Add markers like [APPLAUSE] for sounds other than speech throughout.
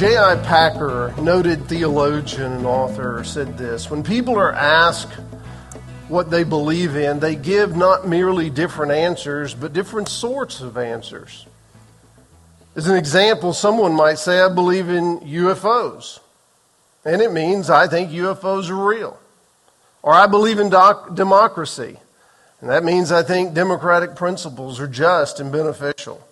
J.I. Packer, noted theologian and author, said this When people are asked what they believe in, they give not merely different answers, but different sorts of answers. As an example, someone might say, I believe in UFOs. And it means I think UFOs are real. Or I believe in doc- democracy. And that means I think democratic principles are just and beneficial.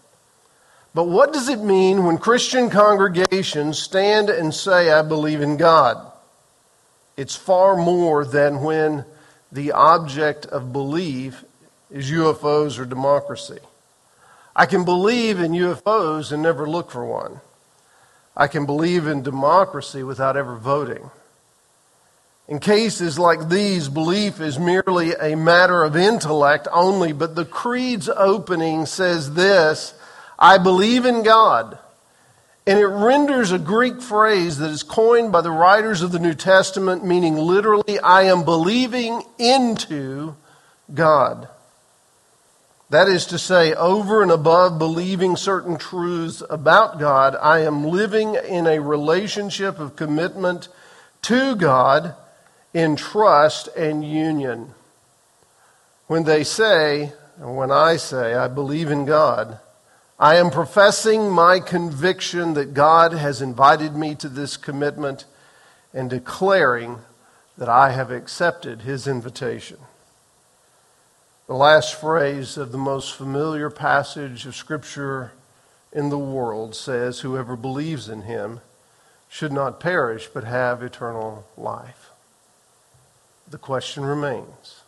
But what does it mean when Christian congregations stand and say, I believe in God? It's far more than when the object of belief is UFOs or democracy. I can believe in UFOs and never look for one. I can believe in democracy without ever voting. In cases like these, belief is merely a matter of intellect only, but the creed's opening says this I believe in God. And it renders a Greek phrase that is coined by the writers of the New Testament, meaning literally, I am believing into God. That is to say, over and above believing certain truths about God, I am living in a relationship of commitment to God in trust and union. When they say, and when I say, I believe in God, I am professing my conviction that God has invited me to this commitment and declaring that I have accepted his invitation. The last phrase of the most familiar passage of Scripture in the world says, Whoever believes in him should not perish but have eternal life. The question remains,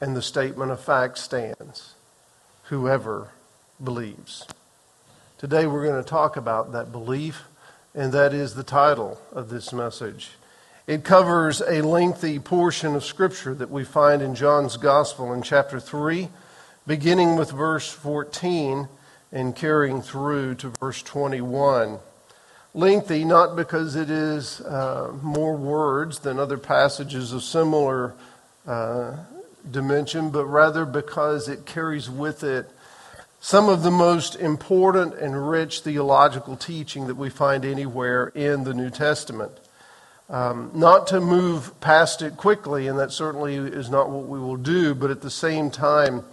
and the statement of fact stands whoever believes. Today we're going to talk about that belief, and that is the title of this message. It covers a lengthy portion of Scripture that we find in John's Gospel in chapter 3, beginning with verse 14 and carrying through to verse 21. Lengthy, not because it is uh, more words than other passages of similar uh, dimension, but rather because it carries with it some of the most important and rich theological teaching that we find anywhere in the New Testament. Um, not to move past it quickly, and that certainly is not what we will do, but at the same time,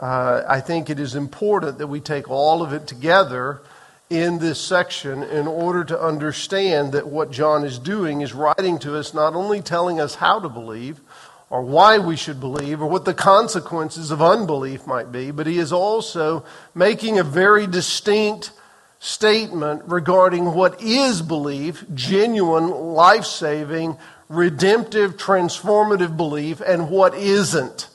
uh, I think it is important that we take all of it together in this section in order to understand that what John is doing is writing to us, not only telling us how to believe, or why we should believe or what the consequences of unbelief might be, but he is also making a very distinct statement regarding what is belief, genuine, life saving, redemptive, transformative belief, and what isn't.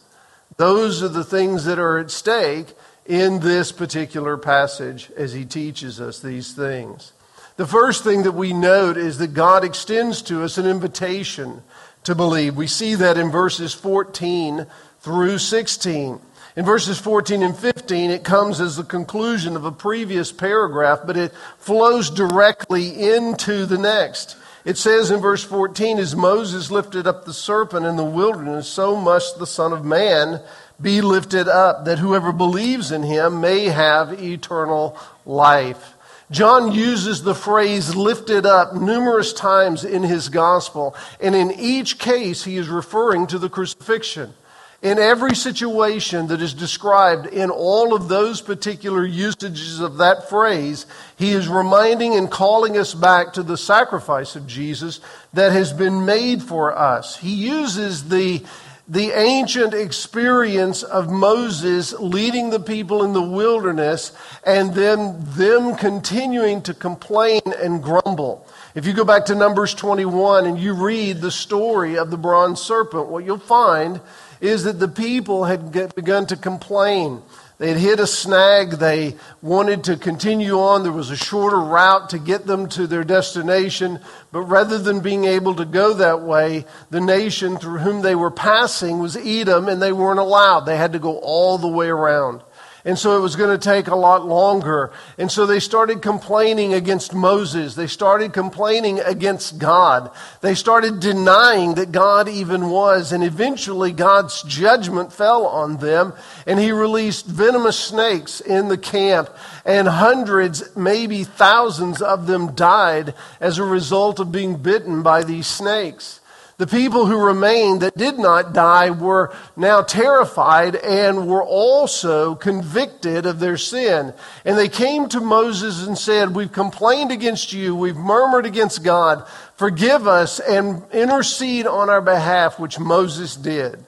Those are the things that are at stake in this particular passage as he teaches us these things. The first thing that we note is that God extends to us an invitation to believe. We see that in verses 14 through 16. In verses 14 and 15, it comes as the conclusion of a previous paragraph, but it flows directly into the next. It says in verse 14, As Moses lifted up the serpent in the wilderness, so must the Son of Man be lifted up, that whoever believes in him may have eternal life. John uses the phrase lifted up numerous times in his gospel, and in each case, he is referring to the crucifixion. In every situation that is described in all of those particular usages of that phrase, he is reminding and calling us back to the sacrifice of Jesus that has been made for us. He uses the the ancient experience of Moses leading the people in the wilderness and then them continuing to complain and grumble. If you go back to Numbers 21 and you read the story of the bronze serpent, what you'll find is that the people had begun to complain. They had hit a snag. They wanted to continue on. There was a shorter route to get them to their destination. But rather than being able to go that way, the nation through whom they were passing was Edom, and they weren't allowed. They had to go all the way around. And so it was going to take a lot longer. And so they started complaining against Moses. They started complaining against God. They started denying that God even was. And eventually God's judgment fell on them. And he released venomous snakes in the camp. And hundreds, maybe thousands of them died as a result of being bitten by these snakes. The people who remained that did not die were now terrified and were also convicted of their sin. And they came to Moses and said, We've complained against you, we've murmured against God. Forgive us and intercede on our behalf, which Moses did.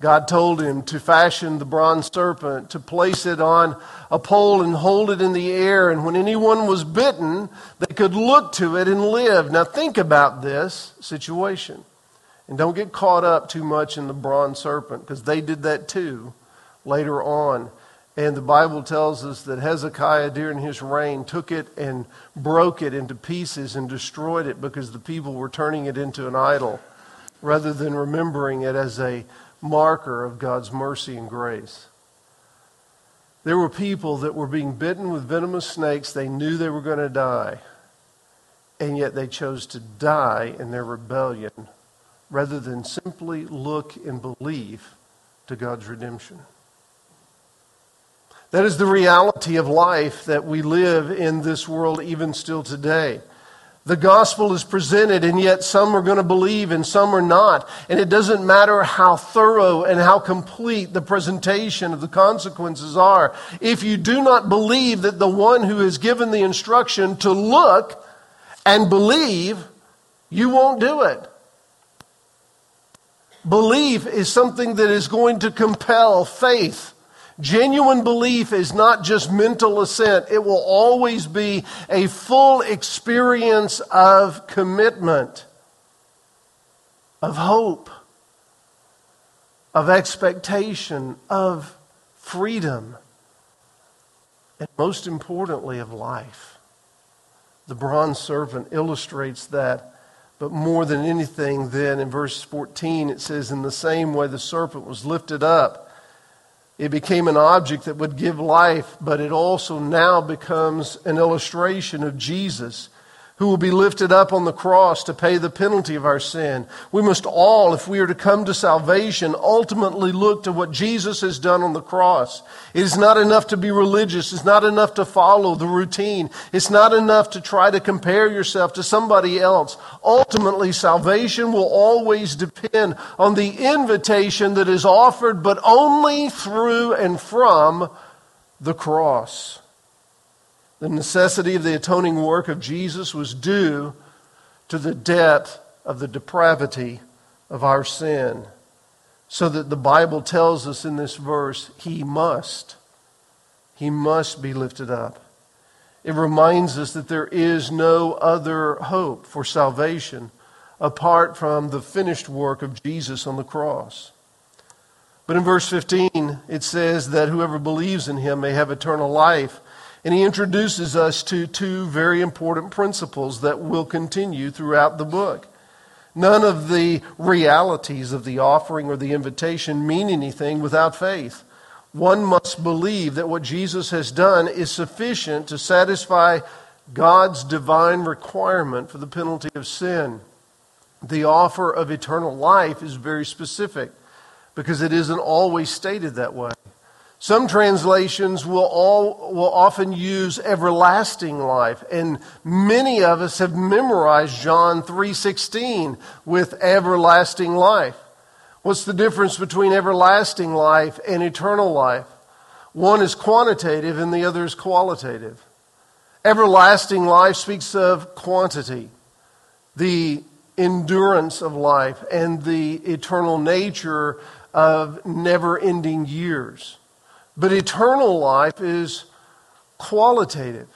God told him to fashion the bronze serpent, to place it on a pole and hold it in the air, and when anyone was bitten, they could look to it and live. Now, think about this situation. And don't get caught up too much in the bronze serpent, because they did that too later on. And the Bible tells us that Hezekiah, during his reign, took it and broke it into pieces and destroyed it because the people were turning it into an idol rather than remembering it as a marker of God's mercy and grace. There were people that were being bitten with venomous snakes. They knew they were going to die, and yet they chose to die in their rebellion rather than simply look and believe to God's redemption. That is the reality of life that we live in this world even still today. The gospel is presented, and yet some are going to believe and some are not. And it doesn't matter how thorough and how complete the presentation of the consequences are. If you do not believe that the one who has given the instruction to look and believe, you won't do it. Belief is something that is going to compel faith. Genuine belief is not just mental assent, it will always be a full experience of commitment, of hope, of expectation, of freedom, and most importantly, of life. The bronze serpent illustrates that. But more than anything, then in verse 14, it says, In the same way the serpent was lifted up it became an object that would give life, but it also now becomes an illustration of Jesus who will be lifted up on the cross to pay the penalty of our sin. We must all, if we are to come to salvation, ultimately look to what Jesus has done on the cross. It is not enough to be religious. It's not enough to follow the routine. It's not enough to try to compare yourself to somebody else. Ultimately, salvation will always depend on the invitation that is offered, but only through and from the cross. The necessity of the atoning work of Jesus was due to the debt of the depravity of our sin. So that the Bible tells us in this verse, He must. He must be lifted up. It reminds us that there is no other hope for salvation apart from the finished work of Jesus on the cross. But in verse 15, it says that whoever believes in him may have eternal life. And he introduces us to two very important principles that will continue throughout the book. None of the realities of the offering or the invitation mean anything without faith. One must believe that what Jesus has done is sufficient to satisfy God's divine requirement for the penalty of sin. The offer of eternal life is very specific because it isn't always stated that way. Some translations will, all, will often use everlasting life, and many of us have memorized John 3:16 with everlasting life. What's the difference between everlasting life and eternal life? One is quantitative and the other is qualitative. Everlasting life speaks of quantity, the endurance of life, and the eternal nature of never ending years. But eternal life is qualitative.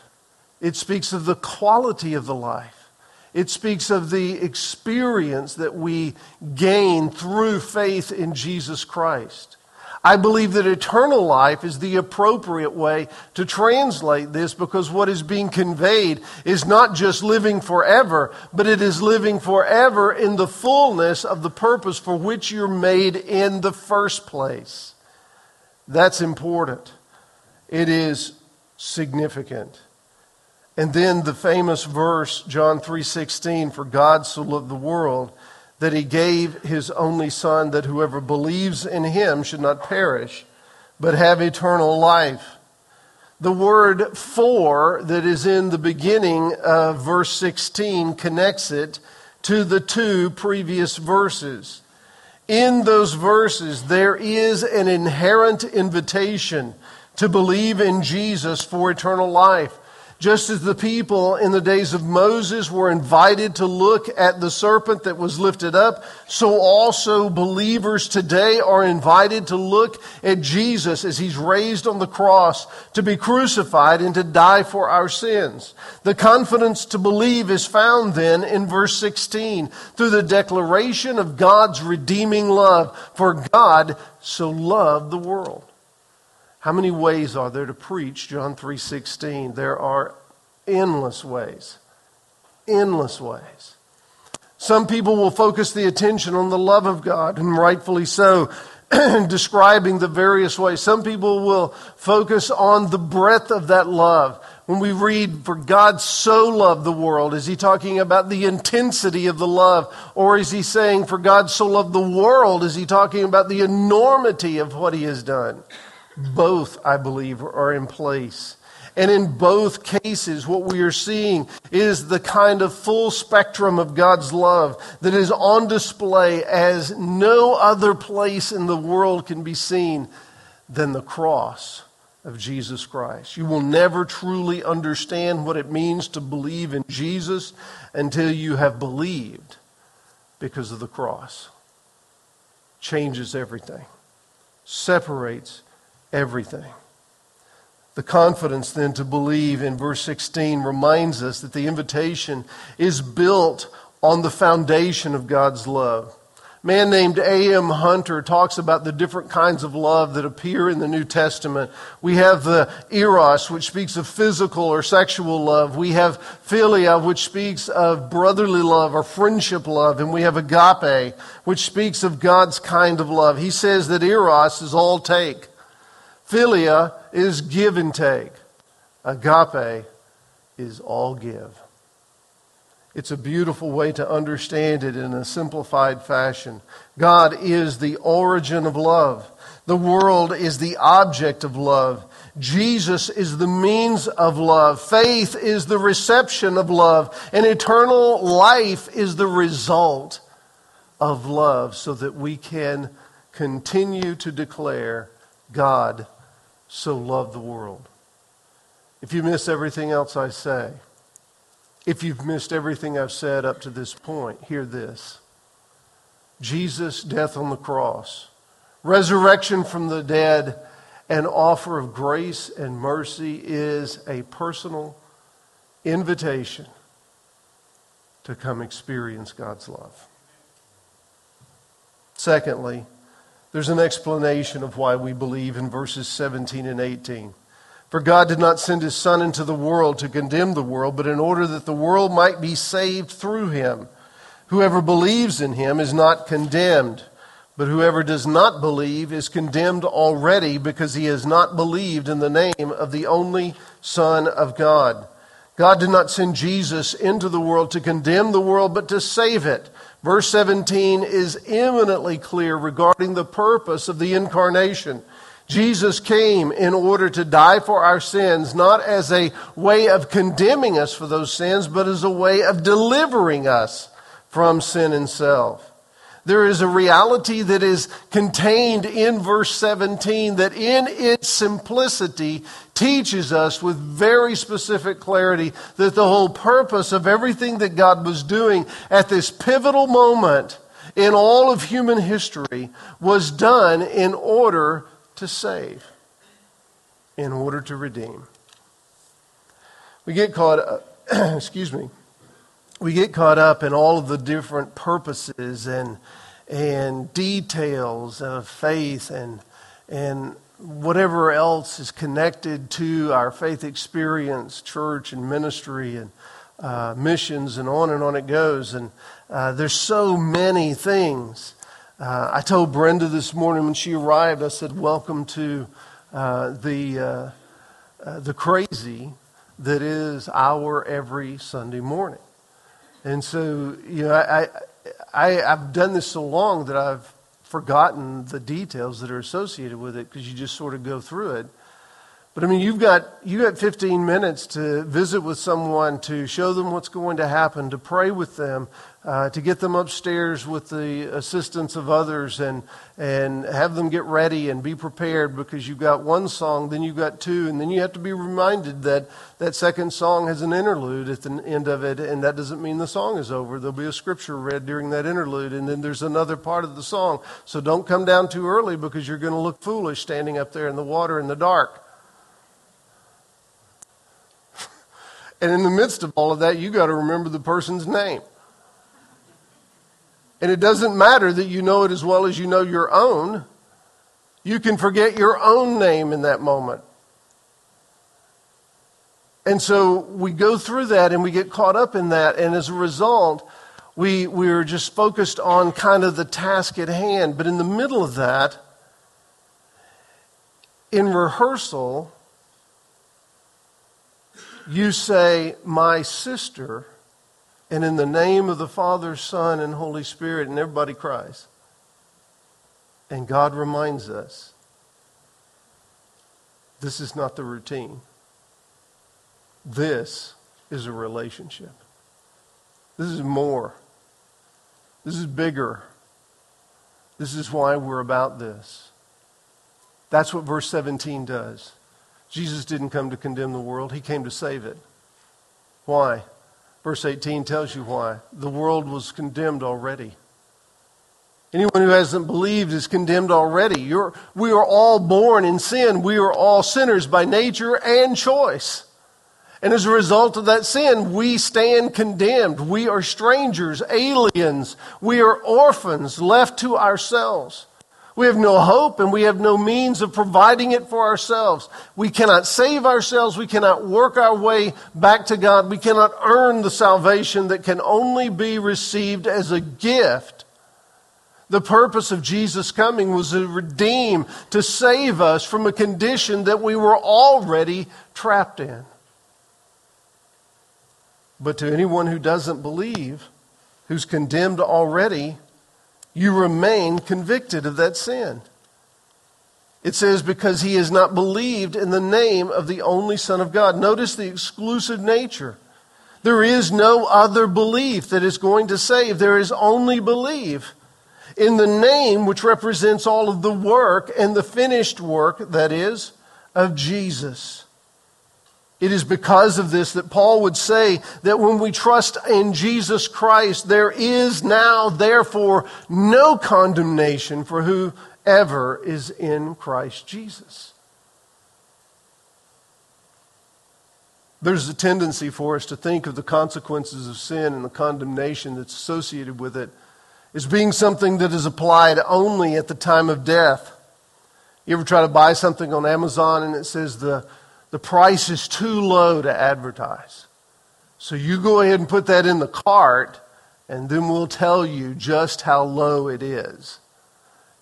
It speaks of the quality of the life. It speaks of the experience that we gain through faith in Jesus Christ. I believe that eternal life is the appropriate way to translate this because what is being conveyed is not just living forever, but it is living forever in the fullness of the purpose for which you're made in the first place. That's important It is significant. And then the famous verse, John 3:16, for God so loved the world that he gave his only son that whoever believes in him should not perish but have eternal life. The word for that is in the beginning of verse 16 connects it to the two previous verses. In those verses, there is an inherent invitation to believe in Jesus for eternal life. Just as the people in the days of Moses were invited to look at the serpent that was lifted up, so also believers today are invited to look at Jesus as he's raised on the cross to be crucified and to die for our sins. The confidence to believe is found then in verse 16 through the declaration of God's redeeming love, for God so loved the world. How many ways are there to preach John 3:16? There are endless ways. Endless ways. Some people will focus the attention on the love of God, and rightfully so, [CLEARS THROAT] describing the various ways. Some people will focus on the breadth of that love. When we read, For God so loved the world, is he talking about the intensity of the love? Or is he saying, For God so loved the world, is he talking about the enormity of what he has done? Both, I believe, are in place. And in both cases, what we are seeing is the kind of full spectrum of God's love that is on display as no other place in the world can be seen than the cross of Jesus Christ. You will never truly understand what it means to believe in Jesus until you have believed because of the cross. Changes everything, separates everything. The confidence then to believe in verse 16 reminds us that the invitation is built on the foundation of God's love. A man named A.M. Hunter talks about the different kinds of love that appear in the New Testament. We have the eros, which speaks of physical or sexual love. We have philia, which speaks of brotherly love or friendship love. And we have agape, which speaks of God's kind of love. He says that eros is all take. Philia is give and take. Agape is all give. It's a beautiful way to understand it in a simplified fashion. God is the origin of love. The world is the object of love. Jesus is the means of love. Faith is the reception of love. And eternal life is the result of love so that we can continue to declare God so loved the world. If you miss everything else I say, if you've missed everything I've said up to this point, hear this Jesus' death on the cross, resurrection from the dead, and offer of grace and mercy is a personal invitation to come experience God's love. Secondly, there's an explanation of why we believe in verses 17 and 18. For God did not send his Son into the world to condemn the world, but in order that the world might be saved through him. Whoever believes in him is not condemned, but whoever does not believe is condemned already because he has not believed in the name of the only Son of God. God did not send Jesus into the world to condemn the world, but to save it. Verse 17 is eminently clear regarding the purpose of the incarnation. Jesus came in order to die for our sins, not as a way of condemning us for those sins, but as a way of delivering us from sin and self. There is a reality that is contained in verse 17 that in its simplicity teaches us with very specific clarity that the whole purpose of everything that God was doing at this pivotal moment in all of human history was done in order to save, in order to redeem. We get caught up, uh, [CLEARS THROAT] excuse me, we get caught up in all of the different purposes and, and details of faith and, and whatever else is connected to our faith experience, church and ministry and uh, missions, and on and on it goes. And uh, there's so many things. Uh, I told Brenda this morning when she arrived, I said, Welcome to uh, the, uh, uh, the crazy that is our every Sunday morning. And so, you know, I, I, I've done this so long that I've forgotten the details that are associated with it because you just sort of go through it. But I mean, you've got, you got 15 minutes to visit with someone, to show them what's going to happen, to pray with them, uh, to get them upstairs with the assistance of others and, and have them get ready and be prepared because you've got one song, then you've got two, and then you have to be reminded that that second song has an interlude at the end of it, and that doesn't mean the song is over. There'll be a scripture read during that interlude, and then there's another part of the song. So don't come down too early because you're going to look foolish standing up there in the water in the dark. And in the midst of all of that, you got to remember the person's name. And it doesn't matter that you know it as well as you know your own. You can forget your own name in that moment. And so we go through that and we get caught up in that. And as a result, we, we're just focused on kind of the task at hand. But in the middle of that, in rehearsal, you say, My sister, and in the name of the Father, Son, and Holy Spirit, and everybody cries. And God reminds us this is not the routine. This is a relationship. This is more. This is bigger. This is why we're about this. That's what verse 17 does. Jesus didn't come to condemn the world, he came to save it. Why? Verse 18 tells you why. The world was condemned already. Anyone who hasn't believed is condemned already. You're, we are all born in sin. We are all sinners by nature and choice. And as a result of that sin, we stand condemned. We are strangers, aliens. We are orphans left to ourselves. We have no hope and we have no means of providing it for ourselves. We cannot save ourselves. We cannot work our way back to God. We cannot earn the salvation that can only be received as a gift. The purpose of Jesus coming was to redeem, to save us from a condition that we were already trapped in. But to anyone who doesn't believe, who's condemned already, you remain convicted of that sin. It says, because he has not believed in the name of the only Son of God. Notice the exclusive nature. There is no other belief that is going to save. There is only belief in the name which represents all of the work and the finished work, that is, of Jesus. It is because of this that Paul would say that when we trust in Jesus Christ, there is now, therefore, no condemnation for whoever is in Christ Jesus. There's a tendency for us to think of the consequences of sin and the condemnation that's associated with it as being something that is applied only at the time of death. You ever try to buy something on Amazon and it says the the price is too low to advertise. So you go ahead and put that in the cart, and then we'll tell you just how low it is.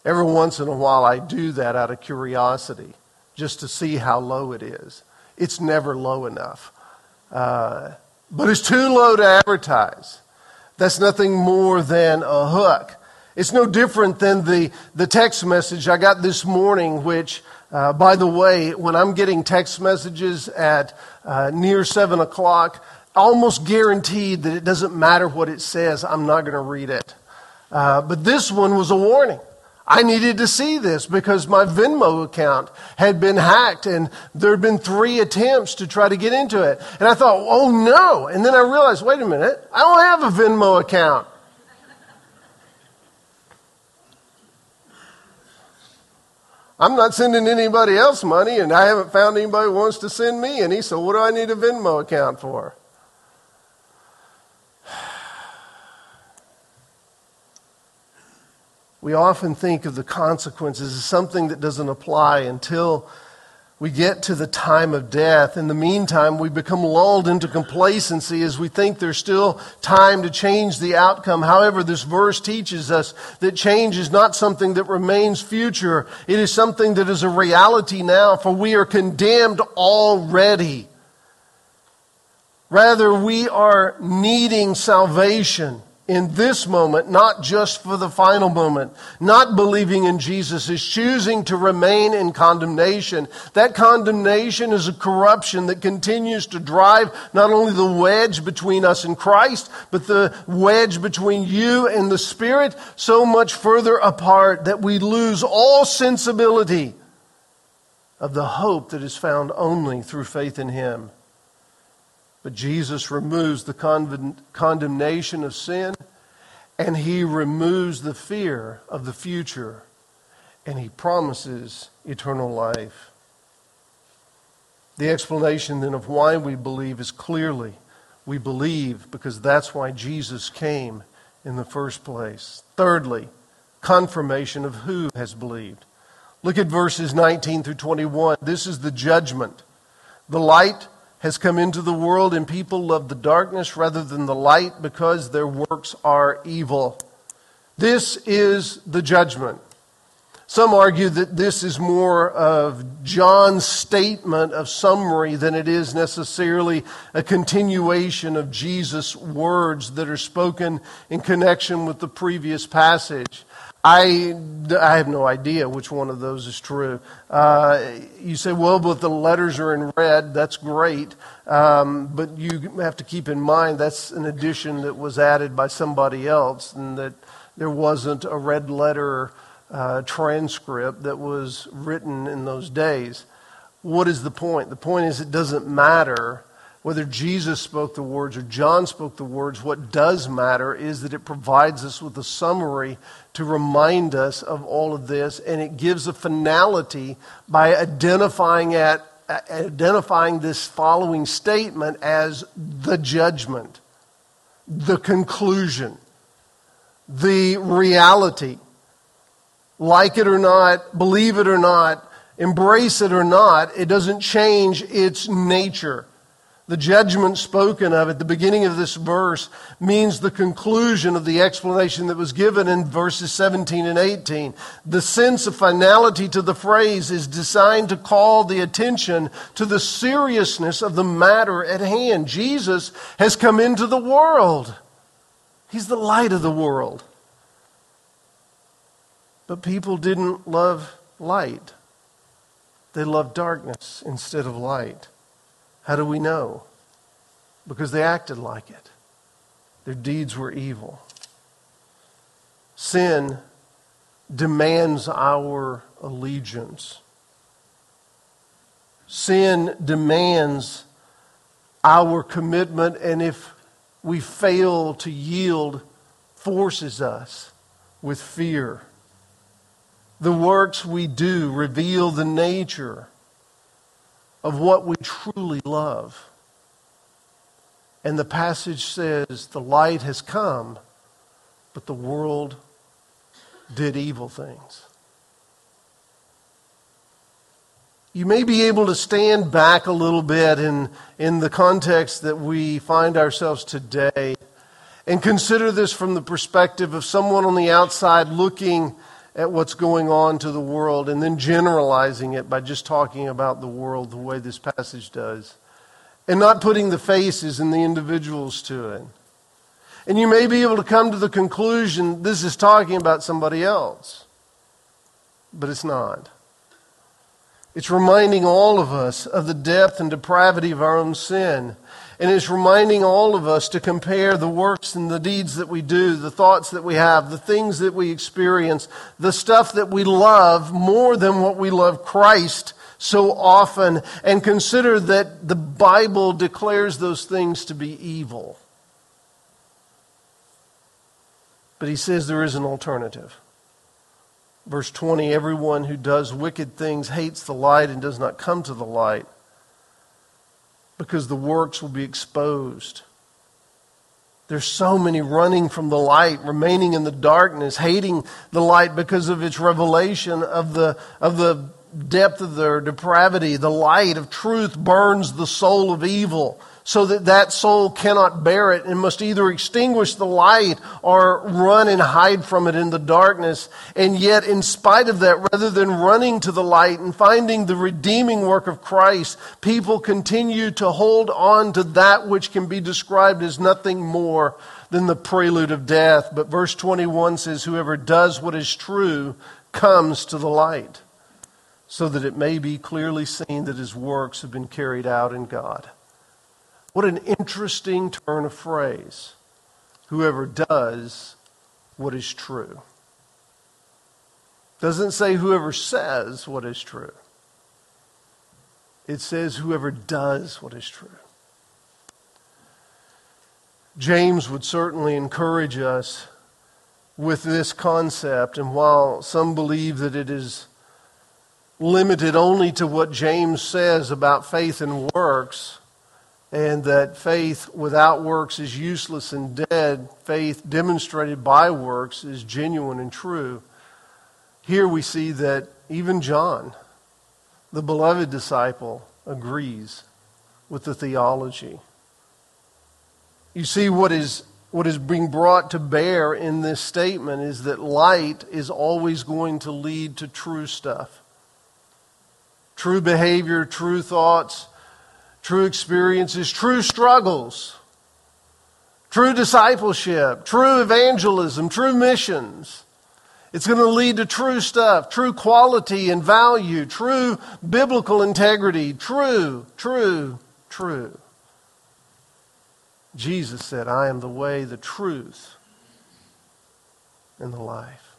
Every once in a while, I do that out of curiosity, just to see how low it is. It's never low enough. Uh, but it's too low to advertise. That's nothing more than a hook. It's no different than the, the text message I got this morning, which uh, by the way, when I'm getting text messages at uh, near 7 o'clock, almost guaranteed that it doesn't matter what it says, I'm not going to read it. Uh, but this one was a warning. I needed to see this because my Venmo account had been hacked and there had been three attempts to try to get into it. And I thought, oh no. And then I realized, wait a minute, I don't have a Venmo account. I'm not sending anybody else money, and I haven't found anybody who wants to send me any, so what do I need a Venmo account for? [SIGHS] We often think of the consequences as something that doesn't apply until we get to the time of death. In the meantime, we become lulled into complacency as we think there's still time to change the outcome. However, this verse teaches us that change is not something that remains future. It is something that is a reality now, for we are condemned already. Rather, we are needing salvation in this moment, not just for the final moment. Not believing in Jesus is choosing to remain in condemnation. That condemnation is a corruption that continues to drive not only the wedge between us and Christ, but the wedge between you and the Spirit so much further apart that we lose all sensibility of the hope that is found only through faith in Him. But Jesus removes the condemnation of sin and he removes the fear of the future and he promises eternal life. The explanation then of why we believe is clearly we believe because that's why Jesus came in the first place. Thirdly, confirmation of who has believed. Look at verses 19 through 21. This is the judgment. The light has come into the world, and people love the darkness rather than the light because their works are evil. This is the judgment. Some argue that this is more of John's statement of summary than it is necessarily a continuation of Jesus' words that are spoken in connection with the previous passage. I, I have no idea which one of those is true. Uh, you say, well, but the letters are in red. That's great. Um, but you have to keep in mind that's an addition that was added by somebody else, and that there wasn't a red letter uh, transcript that was written in those days. What is the point? The point is, it doesn't matter whether Jesus spoke the words or John spoke the words, what does matter is that it provides us with a summary to remind us of all of this, and it gives a finality by identifying at identifying this following statement as the judgment, the conclusion, the reality. Like it or not, believe it or not, embrace it or not, it doesn't change its nature. The judgment spoken of at the beginning of this verse means the conclusion of the explanation that was given in verses 17 and 18. The sense of finality to the phrase is designed to call the attention to the seriousness of the matter at hand. Jesus has come into the world. He's the light of the world. But people didn't love light. They loved darkness instead of light. How do we know? Because they acted like it. Their deeds were evil. Sin demands our allegiance. Sin demands our commitment, and if we fail to yield, forces us with fear. The works we do reveal the nature of what we truly love. And the passage says, The light has come, but the world did evil things. You may be able to stand back a little bit in, in the context that we find ourselves today and consider this from the perspective of someone on the outside looking at what's going on to the world and then generalizing it by just talking about the world the way this passage does and not putting the faces and the individuals to it. And you may be able to come to the conclusion this is talking about somebody else, but it's not. It's reminding all of us of the depth and depravity of our own sin and is reminding all of us to compare the works and the deeds that we do, the thoughts that we have, the things that we experience, the stuff that we love more than what we love Christ so often, and consider that the Bible declares those things to be evil. But he says there is an alternative. Verse 20 Everyone who does wicked things hates the light and does not come to the light because the works will be exposed. There's so many running from the light, remaining in the darkness, hating the light because of its revelation of the, of the depth of their depravity, the light of truth burns the soul of evil so that that soul cannot bear it and must either extinguish the light or run and hide from it in the darkness. And yet, in spite of that, rather than running to the light and finding the redeeming work of Christ, people continue to hold on to that which can be described as nothing more than the prelude of death. But verse 21 says, Whoever does what is true comes to the light, so that it may be clearly seen that his works have been carried out in God. What an interesting turn of phrase. Whoever does what is true. Doesn't say whoever says what is true. It says whoever does what is true. James would certainly encourage us with this concept, and while some believe that it is limited only to what James says about faith and works, and that faith without works is useless and dead, faith demonstrated by works is genuine and true. Here we see that even John, the beloved disciple, agrees with the theology. You see, what is, what is being brought to bear in this statement is that light is always going to lead to true stuff. True behavior, true thoughts, true experiences, true struggles, true discipleship, true evangelism, true missions. It's going to lead to true stuff, true quality and value, true biblical integrity, true, true, true. Jesus said, I am the way, the truth, and the life.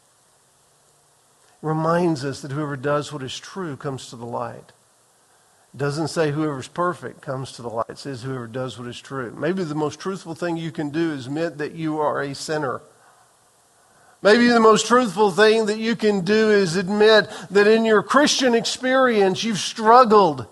Reminds us that whoever does what is true comes to the light. Doesn't say whoever's perfect comes to the light. It says whoever does what is true. Maybe the most truthful thing you can do is admit that you are a sinner. Maybe the most truthful thing that you can do is admit that in your Christian experience you've struggled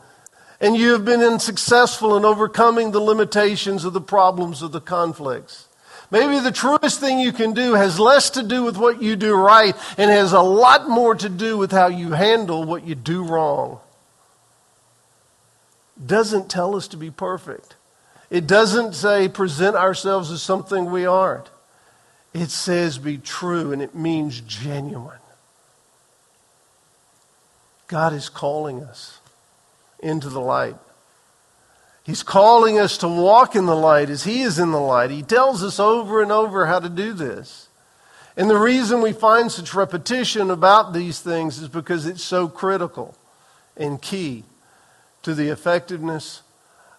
and you have been unsuccessful in overcoming the limitations of the problems of the conflicts. Maybe the truest thing you can do has less to do with what you do right and has a lot more to do with how you handle what you do wrong doesn't tell us to be perfect. It doesn't say present ourselves as something we aren't. It says be true, and it means genuine. God is calling us into the light. He's calling us to walk in the light as He is in the light. He tells us over and over how to do this. And the reason we find such repetition about these things is because it's so critical and key to the effectiveness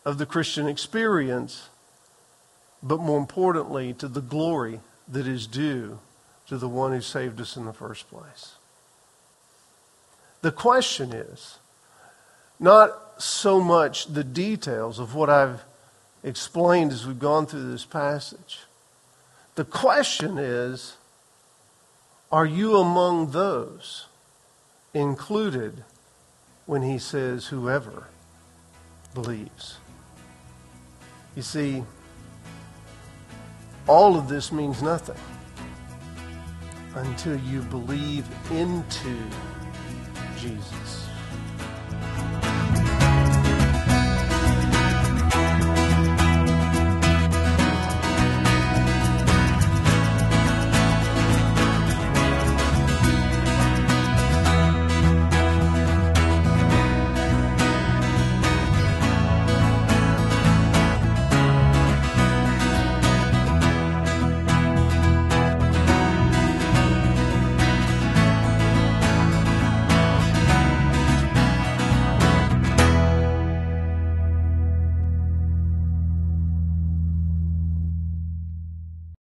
of the Christian experience, but more importantly, to the glory that is due to the one who saved us in the first place. The question is not so much the details of what I've explained as we've gone through this passage. The question is are you among those included when he says, whoever believes. You see, all of this means nothing until you believe into Jesus.